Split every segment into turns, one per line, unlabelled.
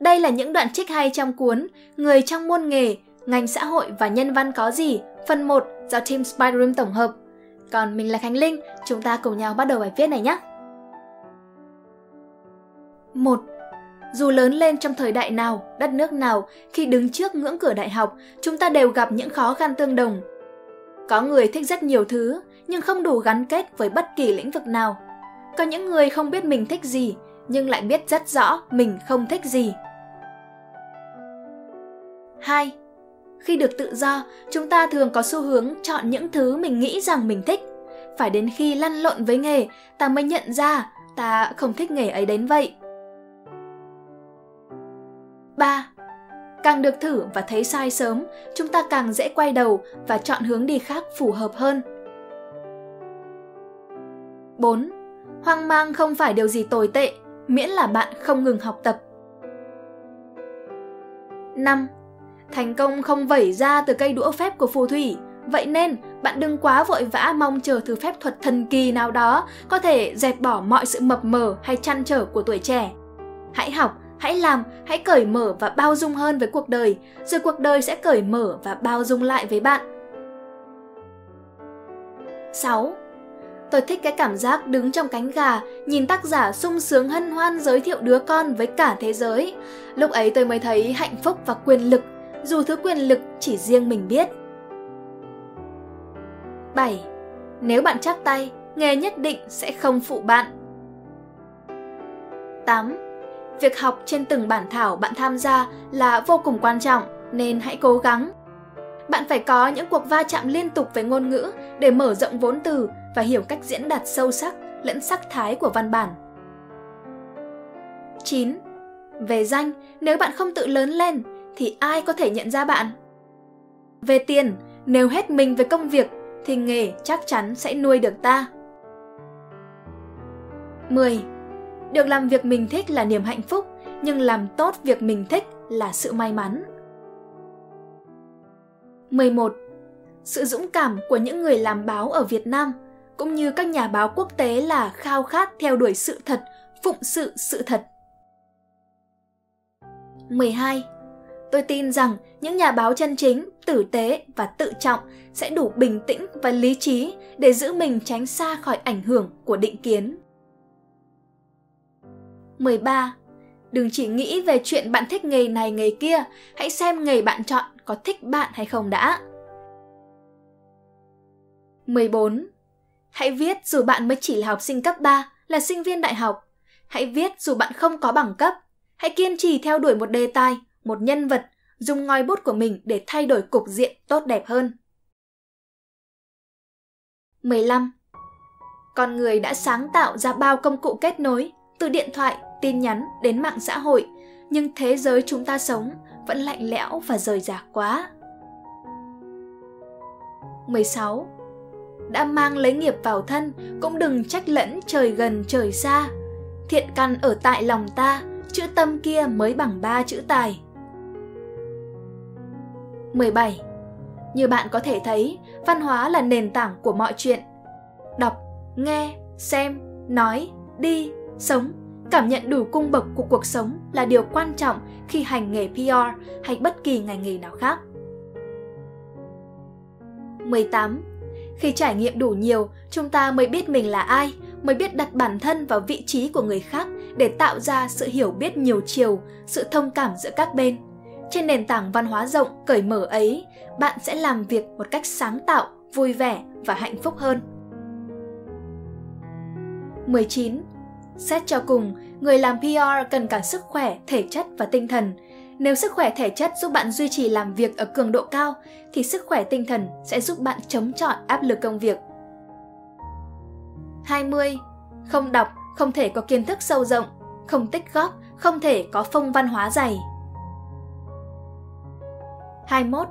Đây là những đoạn trích hay trong cuốn Người trong môn nghề, ngành xã hội và nhân văn có gì, phần 1 do Team Spider Room tổng hợp. Còn mình là Khánh Linh, chúng ta cùng nhau bắt đầu bài viết này nhé. 1. Dù lớn lên trong thời đại nào, đất nước nào, khi đứng trước ngưỡng cửa đại học, chúng ta đều gặp những khó khăn tương đồng. Có người thích rất nhiều thứ, nhưng không đủ gắn kết với bất kỳ lĩnh vực nào. Có những người không biết mình thích gì, nhưng lại biết rất rõ mình không thích gì. 2. Khi được tự do, chúng ta thường có xu hướng chọn những thứ mình nghĩ rằng mình thích. Phải đến khi lăn lộn với nghề, ta mới nhận ra ta không thích nghề ấy đến vậy. 3. Càng được thử và thấy sai sớm, chúng ta càng dễ quay đầu và chọn hướng đi khác phù hợp hơn. 4. Hoang mang không phải điều gì tồi tệ, miễn là bạn không ngừng học tập. 5. Thành công không vẩy ra từ cây đũa phép của phù thủy, vậy nên bạn đừng quá vội vã mong chờ thứ phép thuật thần kỳ nào đó có thể dẹp bỏ mọi sự mập mờ hay chăn trở của tuổi trẻ. Hãy học, hãy làm, hãy cởi mở và bao dung hơn với cuộc đời, rồi cuộc đời sẽ cởi mở và bao dung lại với bạn. 6. Tôi thích cái cảm giác đứng trong cánh gà, nhìn tác giả sung sướng hân hoan giới thiệu đứa con với cả thế giới. Lúc ấy tôi mới thấy hạnh phúc và quyền lực, dù thứ quyền lực chỉ riêng mình biết. 7. Nếu bạn chắc tay, nghề nhất định sẽ không phụ bạn. 8. Việc học trên từng bản thảo bạn tham gia là vô cùng quan trọng nên hãy cố gắng. Bạn phải có những cuộc va chạm liên tục với ngôn ngữ để mở rộng vốn từ và hiểu cách diễn đạt sâu sắc lẫn sắc thái của văn bản. 9. Về danh, nếu bạn không tự lớn lên thì ai có thể nhận ra bạn? Về tiền, nếu hết mình với công việc thì nghề chắc chắn sẽ nuôi được ta. 10. Được làm việc mình thích là niềm hạnh phúc, nhưng làm tốt việc mình thích là sự may mắn. 11. Sự dũng cảm của những người làm báo ở Việt Nam cũng như các nhà báo quốc tế là khao khát theo đuổi sự thật, phụng sự sự thật. 12. Tôi tin rằng những nhà báo chân chính, tử tế và tự trọng sẽ đủ bình tĩnh và lý trí để giữ mình tránh xa khỏi ảnh hưởng của định kiến. 13. Đừng chỉ nghĩ về chuyện bạn thích nghề này nghề kia, hãy xem nghề bạn chọn có thích bạn hay không đã. 14. Hãy viết dù bạn mới chỉ là học sinh cấp 3, là sinh viên đại học. Hãy viết dù bạn không có bằng cấp. Hãy kiên trì theo đuổi một đề tài, một nhân vật, dùng ngòi bút của mình để thay đổi cục diện tốt đẹp hơn. 15. Con người đã sáng tạo ra bao công cụ kết nối, từ điện thoại, tin nhắn đến mạng xã hội, nhưng thế giới chúng ta sống vẫn lạnh lẽo và rời rạc quá. 16. Đã mang lấy nghiệp vào thân, cũng đừng trách lẫn trời gần trời xa. Thiện căn ở tại lòng ta, chữ tâm kia mới bằng ba chữ tài. 17. Như bạn có thể thấy, văn hóa là nền tảng của mọi chuyện. Đọc, nghe, xem, nói, đi, sống, cảm nhận đủ cung bậc của cuộc sống là điều quan trọng khi hành nghề PR hay bất kỳ ngành nghề nào khác. 18. Khi trải nghiệm đủ nhiều, chúng ta mới biết mình là ai, mới biết đặt bản thân vào vị trí của người khác để tạo ra sự hiểu biết nhiều chiều, sự thông cảm giữa các bên. Trên nền tảng văn hóa rộng, cởi mở ấy, bạn sẽ làm việc một cách sáng tạo, vui vẻ và hạnh phúc hơn. 19. Xét cho cùng, người làm PR cần cả sức khỏe, thể chất và tinh thần. Nếu sức khỏe thể chất giúp bạn duy trì làm việc ở cường độ cao, thì sức khỏe tinh thần sẽ giúp bạn chống chọi áp lực công việc. 20. Không đọc, không thể có kiến thức sâu rộng, không tích góp, không thể có phong văn hóa dày. 21.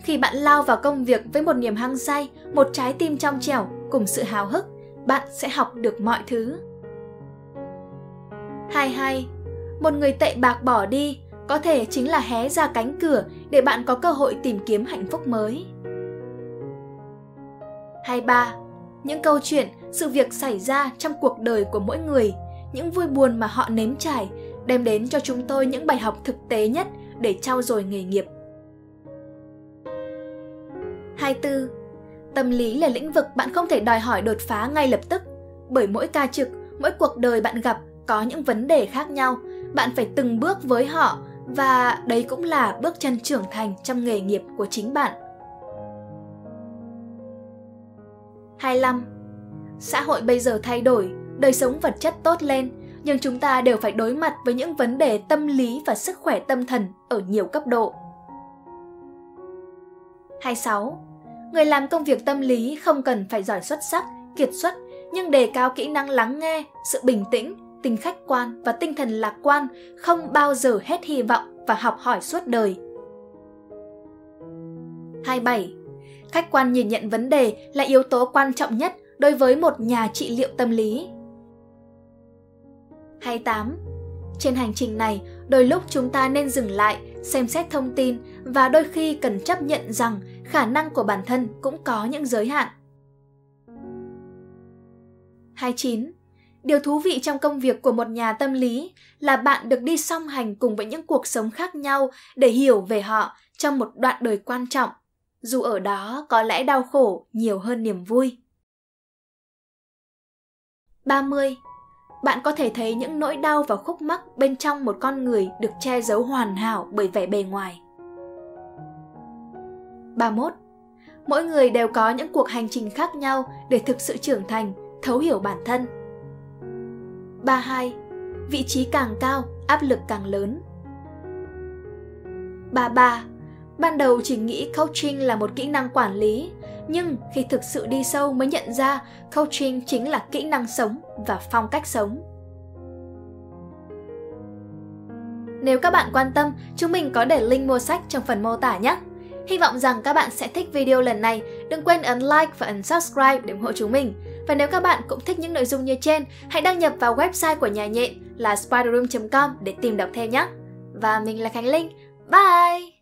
Khi bạn lao vào công việc với một niềm hăng say, một trái tim trong trẻo cùng sự hào hức, bạn sẽ học được mọi thứ. 22. Một người tệ bạc bỏ đi có thể chính là hé ra cánh cửa để bạn có cơ hội tìm kiếm hạnh phúc mới. 23. Những câu chuyện, sự việc xảy ra trong cuộc đời của mỗi người, những vui buồn mà họ nếm trải đem đến cho chúng tôi những bài học thực tế nhất để trau dồi nghề nghiệp. 24. Tâm lý là lĩnh vực bạn không thể đòi hỏi đột phá ngay lập tức, bởi mỗi ca trực, mỗi cuộc đời bạn gặp có những vấn đề khác nhau, bạn phải từng bước với họ và đấy cũng là bước chân trưởng thành trong nghề nghiệp của chính bạn. 25. Xã hội bây giờ thay đổi, đời sống vật chất tốt lên, nhưng chúng ta đều phải đối mặt với những vấn đề tâm lý và sức khỏe tâm thần ở nhiều cấp độ. 26. Người làm công việc tâm lý không cần phải giỏi xuất sắc, kiệt xuất, nhưng đề cao kỹ năng lắng nghe, sự bình tĩnh, tính khách quan và tinh thần lạc quan không bao giờ hết hy vọng và học hỏi suốt đời. 27. Khách quan nhìn nhận vấn đề là yếu tố quan trọng nhất đối với một nhà trị liệu tâm lý. 28. Trên hành trình này, đôi lúc chúng ta nên dừng lại, xem xét thông tin và đôi khi cần chấp nhận rằng khả năng của bản thân cũng có những giới hạn. 29. Điều thú vị trong công việc của một nhà tâm lý là bạn được đi song hành cùng với những cuộc sống khác nhau để hiểu về họ trong một đoạn đời quan trọng, dù ở đó có lẽ đau khổ nhiều hơn niềm vui. 30. Bạn có thể thấy những nỗi đau và khúc mắc bên trong một con người được che giấu hoàn hảo bởi vẻ bề ngoài. 31. Mỗi người đều có những cuộc hành trình khác nhau để thực sự trưởng thành, thấu hiểu bản thân. 32. Vị trí càng cao, áp lực càng lớn. 33. Ban đầu chỉ nghĩ coaching là một kỹ năng quản lý, nhưng khi thực sự đi sâu mới nhận ra coaching chính là kỹ năng sống và phong cách sống. Nếu các bạn quan tâm, chúng mình có để link mua sách trong phần mô tả nhé. Hy vọng rằng các bạn sẽ thích video lần này. Đừng quên ấn like và ấn subscribe để ủng hộ chúng mình. Và nếu các bạn cũng thích những nội dung như trên, hãy đăng nhập vào website của nhà nhện là spiderroom.com để tìm đọc thêm nhé. Và mình là Khánh Linh. Bye!